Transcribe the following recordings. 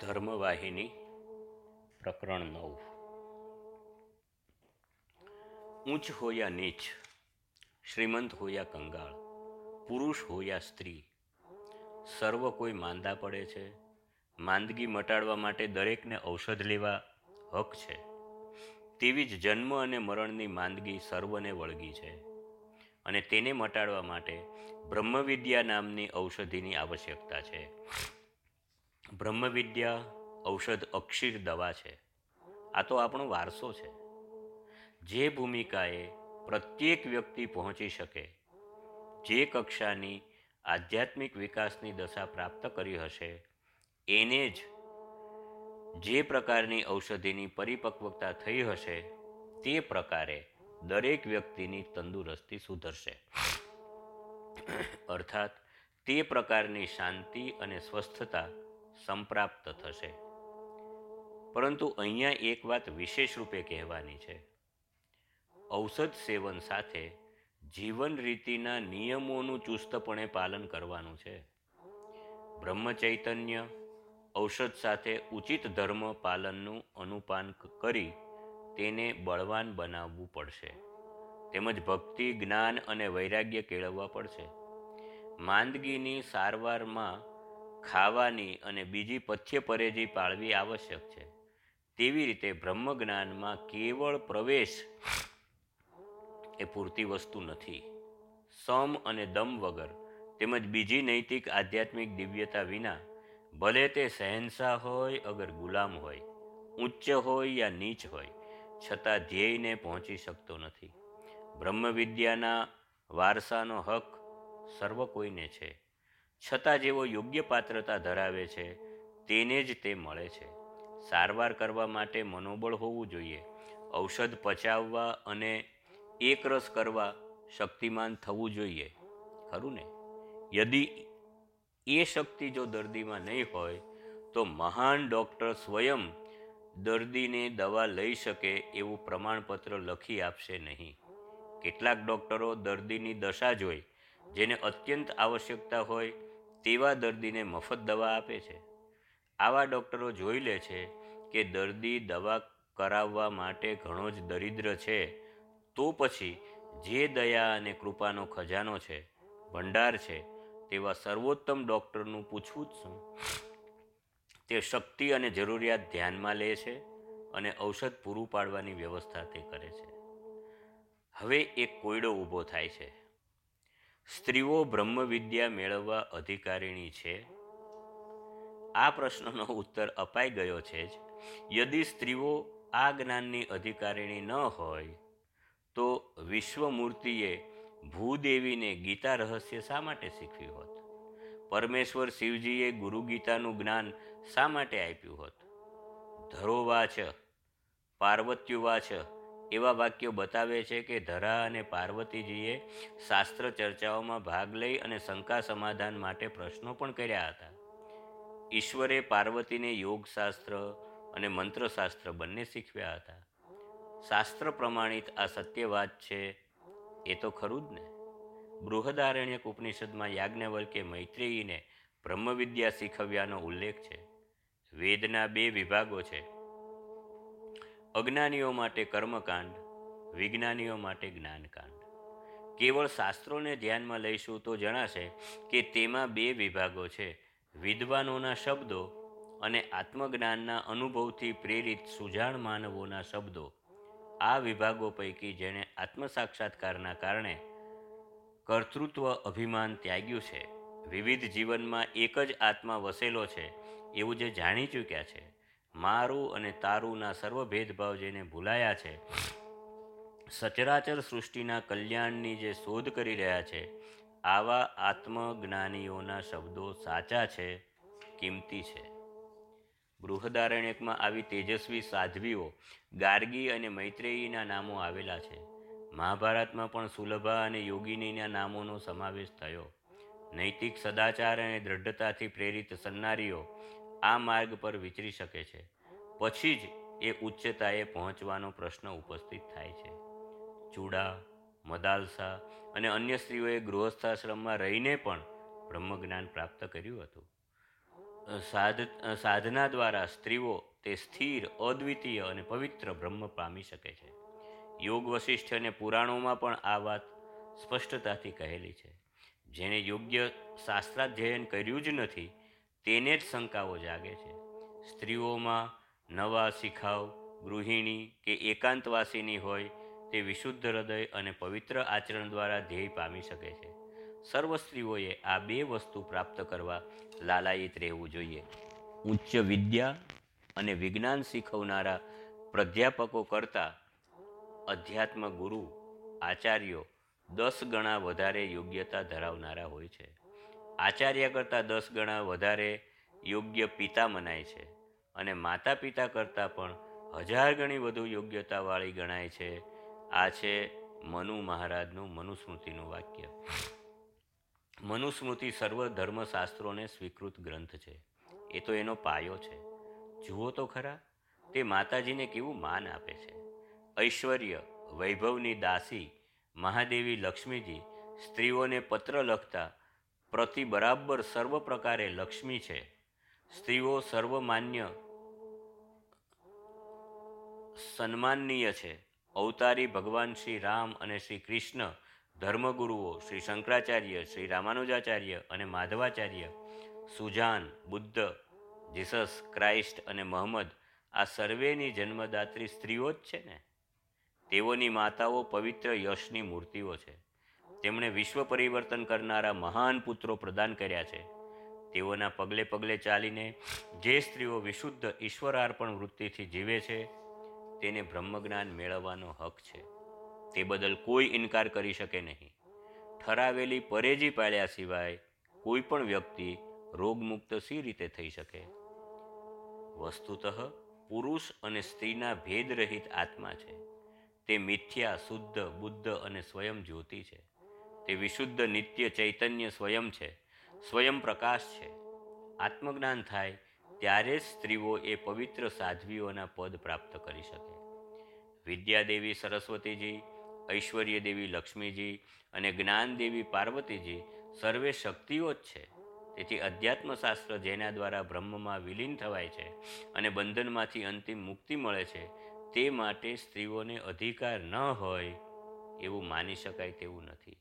ધર્મવાહિની, પ્રકરણ નવ. ઊંચ હોયા નીચ, શ્રીમંત હોયા કંગાળ, પુરુષ હોયા સ્ત્રી. સર્વ કોઈ માંદા પડે છે. માંદગી મટાડવા માટે દરેકને ઔષધ લેવા હક છે. તેવી જ જન્મ અને મરણની માંદગી સર્વને વળગી છે અને તેને મટાડવા માટે બ્રહ્મવિદ્યા નામની ઔષધિની આવશ્યકતા છે. બ્રહ્મવિદ્યા, ઔષધ, અક્ષીર દવા છે. આ તો આપણો વારસો છે. જે ભૂમિકાએ પ્રત્યેક વ્યક્તિ પહોંચી શકે, જે કક્ષાની આધ્યાત્મિક વિકાસની દશા પ્રાપ્ત કરી હશે, એને જ જે પ્રકારની ઔષધિની પરિપક્વતા થઈ હશે, તે પ્રકારે દરેક વ્યક્તિની તંદુરસ્તી સુધરશે. અર્થાત, તે પ્રકારની શાંતિ અને સ્વસ્થતા સંપ્રાપ્ત થશે. પરંતુ અહીંયા એક વાત વિશેષ રૂપે કહેવાની છે. ઔષધ સેવન સાથે જીવન રીતિના નિયમોનું ચુસ્તપણે પાલન કરવાનું છે. બ્રહ્મચૈતન્ય ઔષધ સાથે ઉચિત ધર્મ પાલનનું અનુપાન કરી તેને બળવાન બનાવવું પડશે. તેમજ ભક્તિ, જ્ઞાન અને વૈરાગ્ય કેળવવા પડશે. માંદગીની સારવારમાં ખાવાની અને બીજી પથ્ય પરેજી પાળવી આવશ્યક છે. તેવી રીતે બ્રહ્મજ્ઞાનમાં કેવળ પ્રવેશ એ પૂરતી વસ્તુ નથી. સમ અને દમ વગર તેમજ બીજી નૈતિક આધ્યાત્મિક દિવ્યતા વિના ભલે તે સહેનશાહ હોય, અગર ગુલામ હોય, ઉચ્ચ હોય યા નીચ હોય, છતાં ધ્યેયને પહોંચી શકતો નથી. બ્રહ્મવિદ્યાના વારસાનો હક સર્વ કોઈને છે. છતાં જેઓ યોગ્ય પાત્રતા ધરાવે છે, તેને જ તે મળે છે. સારવાર કરવા માટે મનોબળ હોવું જોઈએ. ઔષધ પચાવવા અને એકરસ કરવા શક્તિમાન થવું જોઈએ. ખરું ને? યદી એ શક્તિ જો દર્દીમાં નહીં હોય, તો મહાન ડૉક્ટર સ્વયં દર્દીને દવા લઈ શકે એવું પ્રમાણપત્ર લખી આપશે નહીં. કેટલાક ડૉક્ટરો દર્દીની દશા જોઈ, જેને અત્યંત આવશ્યકતા હોય તેવા દર્દીને મફત દવા આપે છે? આવા ડૉક્ટરો જોઈ લે છે કે દર્દી દવા કરાવવા માટે ઘણો જ દરિદ્ર છે. તો પછી જે દયા અને કૃપાનો ખજાનો છે, ભંડાર છે, તેવા સર્વોત્તમ ડૉક્ટરનું પૂછવું જ શું? તે શક્તિ અને જરૂરિયાત ધ્યાનમાં લે છે અને ઔષધ પૂરું પાડવાની વ્યવસ્થા તે કરે છે. હવે એક કોયડો ઊભો થાય છે. સ્ત્રીઓ બ્રહ્મવિદ્યા મેળવવા અધિકારીણી છે? આ પ્રશ્નનો ઉત્તર અપાઈ ગયો છે જ. યદિ સ્ત્રીઓ આ જ્ઞાનની અધિકારીણી ન હોય, તો વિશ્વમૂર્તિએ ભૂદેવીને ગીતા રહસ્ય શા માટે શીખવ્યું હોત? પરમેશ્વર શિવજીએ ગુરુ ગીતાનું જ્ઞાન શા માટે આપ્યું હોત? ધરોવાચ, પાર્વત્યુવાચ એવા વાક્યો બતાવે છે કે ધરા અને પાર્વતીજીએ શાસ્ત્ર ચર્ચાઓમાં ભાગ લઈ અને શંકા સમાધાન માટે પ્રશ્નો પણ કર્યા હતા. ઈશ્વરે પાર્વતીને યોગશાસ્ત્ર અને મંત્રશાસ્ત્ર બંને શીખવ્યા હતા. શાસ્ત્ર પ્રમાણિત આ સત્યવાદ છે, એ તો ખરું જ ને? બૃહદારણ્યક ઉપનિષદમાં યાજ્ઞવલ્કે મૈત્રેયીને બ્રહ્મવિદ્યા શીખવ્યાનો ઉલ્લેખ છે. વેદના બે વિભાગો છે. અજ્ઞાનીઓ માટે કર્મકાંડ, વિજ્ઞાનીઓ માટે જ્ઞાનકાંડ. કેવળ શાસ્ત્રોને ધ્યાનમાં લઈશું તો જણાશે કે તેમાં બે વિભાગો છે, વિદ્વાનોના શબ્દો અને આત્મજ્ઞાનના અનુભવથી પ્રેરિત સુજાણ માનવોના શબ્દો. આ વિભાગો પૈકી જેણે આત્મસાક્ષાત્કારના કારણે કર્તૃત્વ અભિમાન ત્યાગ્યું છે. વિવિધ જીવનમાં એક જ આત્મા વસેલો છે, એવું જે જાણી ચૂક્યા છે. મારું અને તારુંના સર્વ ભેદભાવ જેને ભૂલાયા છે, સચરાચર સૃષ્ટિના કલ્યાણની જે શોધ કરી રહ્યા છે, આવા આત્મજ્ઞાનીઓના શબ્દો સાચા છે, કિંમતી છે. બૃહદારણ્યકમાં આવી તેજસ્વી સાધ્વીઓ ગાર્ગી અને મૈત્રેયીના નામો આવેલા છે. મહાભારતમાં પણ સુલભા અને યોગિનીના નામોનો સમાવેશ થયો. નૈતિક સદાચાર અને દ્રઢતાથી પ્રેરિત સન્નારીઓ આ માર્ગ પર વિચરી શકે છે. પછી જ એ ઉચ્ચતાએ પહોંચવાનો પ્રશ્ન ઉપસ્થિત થાય છે. ચૂડા, મદાલસા અને અન્ય સ્ત્રીઓએ ગૃહસ્થાશ્રમમાં રહીને પણ બ્રહ્મજ્ઞાન પ્રાપ્ત કર્યું હતું. સાધ, સાધના દ્વારા સ્ત્રીઓ તે સ્થિર, અદ્વિતીય અને પવિત્ર બ્રહ્મ પામી શકે છે. યોગ વશિષ્ઠ અને પુરાણોમાં પણ આ વાત સ્પષ્ટતાથી કહેલી છે. જેણે યોગ્ય શાસ્ત્રાધ્યયન કર્યું જ નથી તેને જ શંકાઓ જાગે છે. સ્ત્રીઓમાં નવા શિખાવ ગૃહિણી કે એકાંતવાસીની હોય તે વિશુદ્ધ હૃદય અને પવિત્ર આચરણ દ્વારા ધ્યેય પામી શકે છે. સર્વ સ્ત્રીઓએ આ બે વસ્તુ પ્રાપ્ત કરવા લાલાયિત રહેવું જોઈએ. ઉચ્ચ વિદ્યા અને વિજ્ઞાન શીખવનારા પ્રાધ્યાપકો કરતાં અધ્યાત્મ ગુરુ, આચાર્યો દસ ગણા વધારે યોગ્યતા ધરાવનારા હોય છે. આચાર્ય કરતાં દસ ગણા વધારે યોગ્ય પિતા મનાય છે અને માતા પિતા કરતાં પણ હજાર ગણી વધુ યોગ્યતાવાળી ગણાય છે. આ છે મનુ મહારાજનું મનુસ્મૃતિનું વાક્ય. મનુસ્મૃતિ સર્વ ધર્મશાસ્ત્રોને સ્વીકૃત ગ્રંથ છે. એ તો એનો પાયો છે. જુઓ તો ખરા, તે માતાજીને કેવું માન આપે છે. ઐશ્વર્ય, વૈભવની દાસી, મહાદેવી લક્ષ્મીજી સ્ત્રીઓને પત્ર લખતા પ્રતિ બરાબર સર્વ પ્રકારે લક્ષ્મી છે. સ્ત્રીઓ સર્વમાન્ય સન્માનનીય છે. અવતારી ભગવાન શ્રી રામ અને શ્રી કૃષ્ણ, ધર્મગુરુઓ શ્રી શંકરાચાર્ય, શ્રી રામાનુજાચાર્ય અને માધવાચાર્ય, સુજાન, બુદ્ધ, જીસસ, ક્રાઇસ્ટ અને મોહમ્મદ આ સર્વેની જન્મદાત્રી સ્ત્રીઓ જ છે ને? તેઓની માતાઓ પવિત્ર યશની મૂર્તિઓ છે. તેમણે વિશ્વ પરિવર્તન કરનારા મહાન પુત્રો પ્રદાન કર્યા છે. તેઓના પગલે પગલે ચાલીને જે સ્ત્રીઓ વિશુદ્ધ ઈશ્વરાર્પણ વૃત્તિથી જીવે છે, તેને બ્રહ્મજ્ઞાન મેળવવાનો હક છે. તે બદલ કોઈ ઇનકાર કરી શકે નહીં. ઠરાવેલી પરેજી પાળ્યા સિવાય કોઈ પણ વ્યક્તિ રોગમુક્ત સી રીતે થઈ શકે? વસ્તુતઃ, પુરુષ અને સ્ત્રીના ભેદરહિત આત્મા છે. તે મિથ્યા, શુદ્ધ, બુદ્ધ અને સ્વયં જ્યોતિ છે. તે વિશુદ્ધ નિત્ય ચૈતન્ય સ્વયં છે, સ્વયં પ્રકાશ છે. આત્મજ્ઞાન થાય ત્યારે જ સ્ત્રીઓ એ પવિત્ર સાધ્વીઓના પદ પ્રાપ્ત કરી શકે. વિદ્યાદેવી સરસ્વતીજી, ઐશ્વર્ય દેવી લક્ષ્મીજી અને જ્ઞાનદેવી પાર્વતીજી સર્વે શક્તિઓ જ છે. તેથી અધ્યાત્મશાસ્ત્ર જેના દ્વારા બ્રહ્મમાં વિલીન થવાય છે અને બંધનમાંથી અંતિમ મુક્તિ મળે છે, તે માટે સ્ત્રીઓને અધિકાર ન હોય એવું માની શકાય તેવું નથી.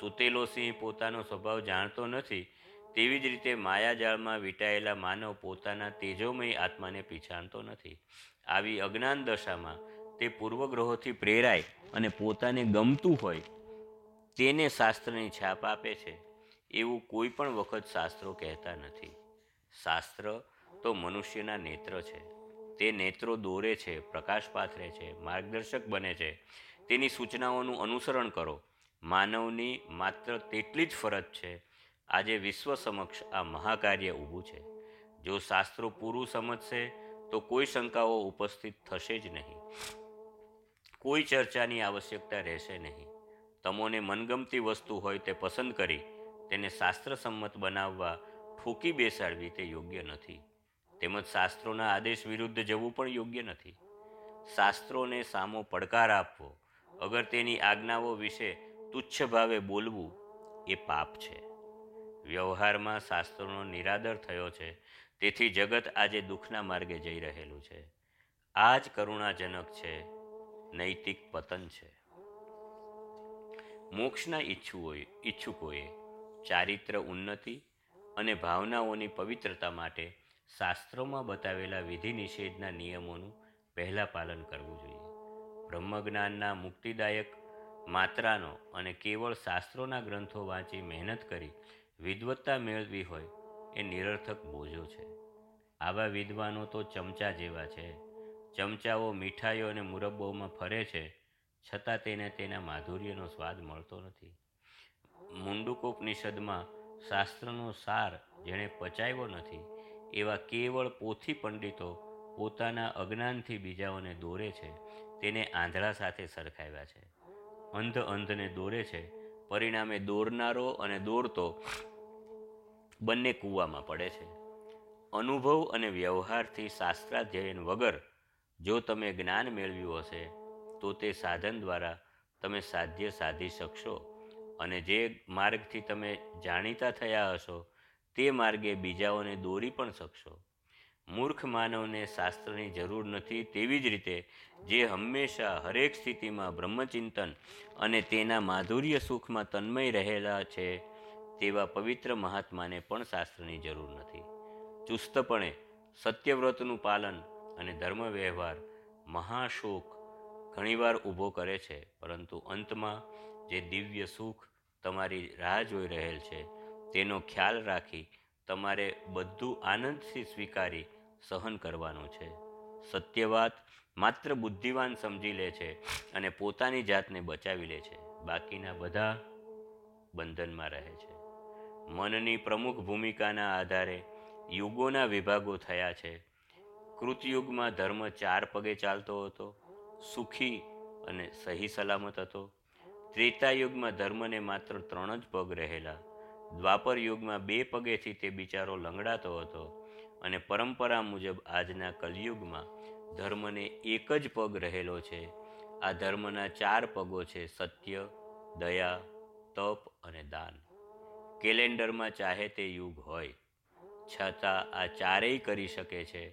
સૂતેલો સિંહ પોતાનો સ્વભાવ જાણતો નથી, તેવી જ રીતે માયાજાળમાં વીંટાયેલા માનવ પોતાના તેજોમય આત્માને પીછાણતો નથી. આવી અજ્ઞાન દશામાં તે પૂર્વગ્રહોથી પ્રેરાય અને પોતાને ગમતું હોય, તેને શાસ્ત્રની છાપ આપે છે, એવું કોઈ પણ વખત શાસ્ત્રો કહેતા નથી. શાસ્ત્ર તો મનુષ્યના નેત્ર છે. તે નેત્રો દોરે છે, પ્રકાશ પાથરે છે, માર્ગદર્શક બને છે. તેની સૂચનાઓનું અનુસરણ કરો. માનવની માત્ર તેટલી જ ફરજ છે. આજે વિશ્વ સમક્ષ આ મહાકાર્ય ઊભું છે. જો શાસ્ત્રો પૂરું સમજશે, તો કોઈ શંકાઓ ઉપસ્થિત થશે જ નહીં. કોઈ ચર્ચાની આવશ્યકતા રહેશે નહીં. તમોને મનગમતી વસ્તુ હોય તે પસંદ કરી, તેને શાસ્ત્રસંમત બનાવવા ઠોકી બેસાડવી તે યોગ્ય નથી. તેમજ શાસ્ત્રોના આદેશ વિરુદ્ધ જવું પણ યોગ્ય નથી. શાસ્ત્રોને સામો પડકાર આપવો, અગર તેની આજ્ઞાઓ વિશે તુચ્છ ભાવે બોલવું એ પાપ છે. વ્યવહારમાં શાસ્ત્રોનો નિરાદર થયો છે. તેથી જગત આજે દુઃખના માર્ગે જઈ રહેલું છે. આ જ કરુણાજનક છે. નૈતિક પતન છે. મોક્ષના ઈચ્છુઓએ ઈચ્છુકોએ ચારિત્ર ઉન્નતિ અને ભાવનાઓની પવિત્રતા માટે શાસ્ત્રોમાં બતાવેલા વિધિ નિષેધના નિયમોનું પહેલાં પાલન કરવું જોઈએ. બ્રહ્મજ્ઞાનના મુક્તિદાયક માત્રાનો અને કેવળ શાસ્ત્રોના ગ્રંથો વાંચી મહેનત કરી વિદવત્તા મેળવી હોય એ નિરર્થક બોજો છે. આવા વિદ્વાનો તો ચમચા જેવા છે. ચમચાઓ મીઠાઈઓ અને મુરબ્બોમાં ફરે છે, છતાં તેને તેના માધુર્યનો સ્વાદ મળતો નથી. મુંડુકોપનિષદમાં શાસ્ત્રનો સાર જેણે પચાવ્યો નથી, એવા કેવળ પોથી પંડિતો પોતાના અજ્ઞાનથી બીજાઓને દોરે છે, તેને આંધળા સાથે સરખાવ્યા છે. અંધ અંધને દોરે છે. પરિણામે દોરનારો અને દોરતો બંને કૂવામાં પડે છે. અનુભવ અને વ્યવહારથી શાસ્ત્રાધ્યયન વગર જો તમે જ્ઞાન મેળવ્યું હશે, તો તે સાધન દ્વારા તમે સાધ્ય સાધી શકશો અને જે માર્ગથી તમે જાણીતા થયા હશો, તે માર્ગે બીજાઓને દોરી પણ શકશો. મૂર્ખ માનવને શાસ્ત્રની જરૂર નથી તેવી જ રીતે જે હંમેશા હરેક સ્થિતિમાં બ્રહ્મચિંતન અને તેના માધુર્ય સુખમાં તન્મય રહેલા છે તેવા પવિત્ર મહાત્માને પણ શાસ્ત્રની જરૂર નથી. ચુસ્તપણે સત્યવ્રતનું પાલન અને ધર્મ વ્યવહાર મહાશોક ઘણીવાર ઊભો કરે છે, પરંતુ અંતમાં જે દિવ્ય સુખ તમારી રાહ જોઈ રહેલ છે, તેનો ખ્યાલ રાખી તમારે બધું આનંદથી સ્વીકારી સહન કરવાનું છે. સત્ય વાત માત્ર બુદ્ધિવાન સમજી લે છે અને પોતાની જાતને બચાવી લે છે. બાકીના બધા બંધનમાં રહે છે. મનની પ્રમુખ ભૂમિકાના આધારે યુગોના વિભાગો થયા છે. કૃતયુગમાં ધર્મ ચાર પગે ચાલતો હતો. સુખી અને સહી સલામત હતો. ત્રેતા યુગમાં ધર્મને માત્ર ત્રણ જ પગ રહેલા. દ્વાપર યુગમાં બે પગેથી તે બિચારો લંગડાતો હતો. અને પરંપરા મુજબ આજના કલયુગમાં ધર્મને એક જ પગ રહેલો છે. આ ધર્મના ચાર પગો છે સત્ય, દયા, તપ અને દાન. કેલેન્ડરમાં ચાહે તે યુગ હોય, છતાં આ ચારેય કરી શકે છે,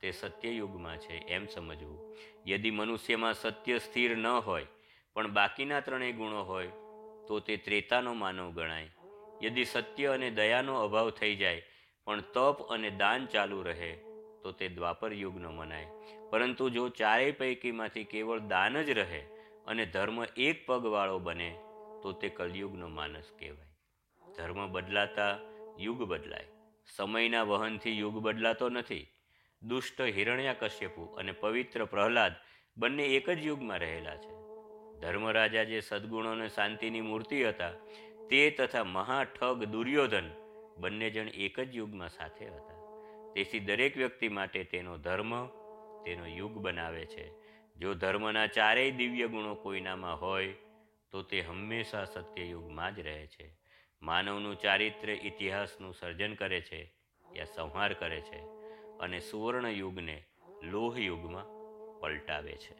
તે સત્યયુગમાં છે એમ સમજવું. યદિ મનુષ્યમાં સત્ય સ્થિર ન હોય, પણ બાકીના ત્રણેય ગુણો હોય, તો તે ત્રેતાનો માનવ ગણાય. યદિ સત્ય અને દયાનો અભાવ થઈ જાય પણ તપ અને દાન ચાલુ રહે, તો તે દ્વાપર યુગનો મનાય. પરંતુ જો ચારેય પૈકીમાંથી કેવળ દાન જ રહે અને ધર્મ એક પગવાળો બને, તો તે કલયુગનો માનસ કહેવાય. ધર્મ બદલાતા યુગ બદલાય. સમયના વહનથી યુગ બદલાતો નથી. દુષ્ટ હિરણ્યાકશ્યપુ અને પવિત્ર પ્રહલાદ બંને એક જ યુગમાં રહેલા છે. ધર્મરાજા જે સદગુણો અને શાંતિની મૂર્તિ હતા, તે તથા મહાઠગ દુર્યોધન બંને જણ એક જ યુગમાં સાથે હતા. તેથી દરેક વ્યક્તિ માટે તેનો ધર્મ, તેનો યુગ બનાવે છે. જો ધર્મના ચારેય દિવ્ય ગુણો કોઈનામાં હોય, તો તે હંમેશા સત્યયુગમાં જ રહે છે. માનવનું ચારિત્ર્ય ઇતિહાસનું સર્જન કરે છે યા સંહાર કરે છે અને સુવર્ણ યુગને લોહ યુગમાં પલટાવે છે.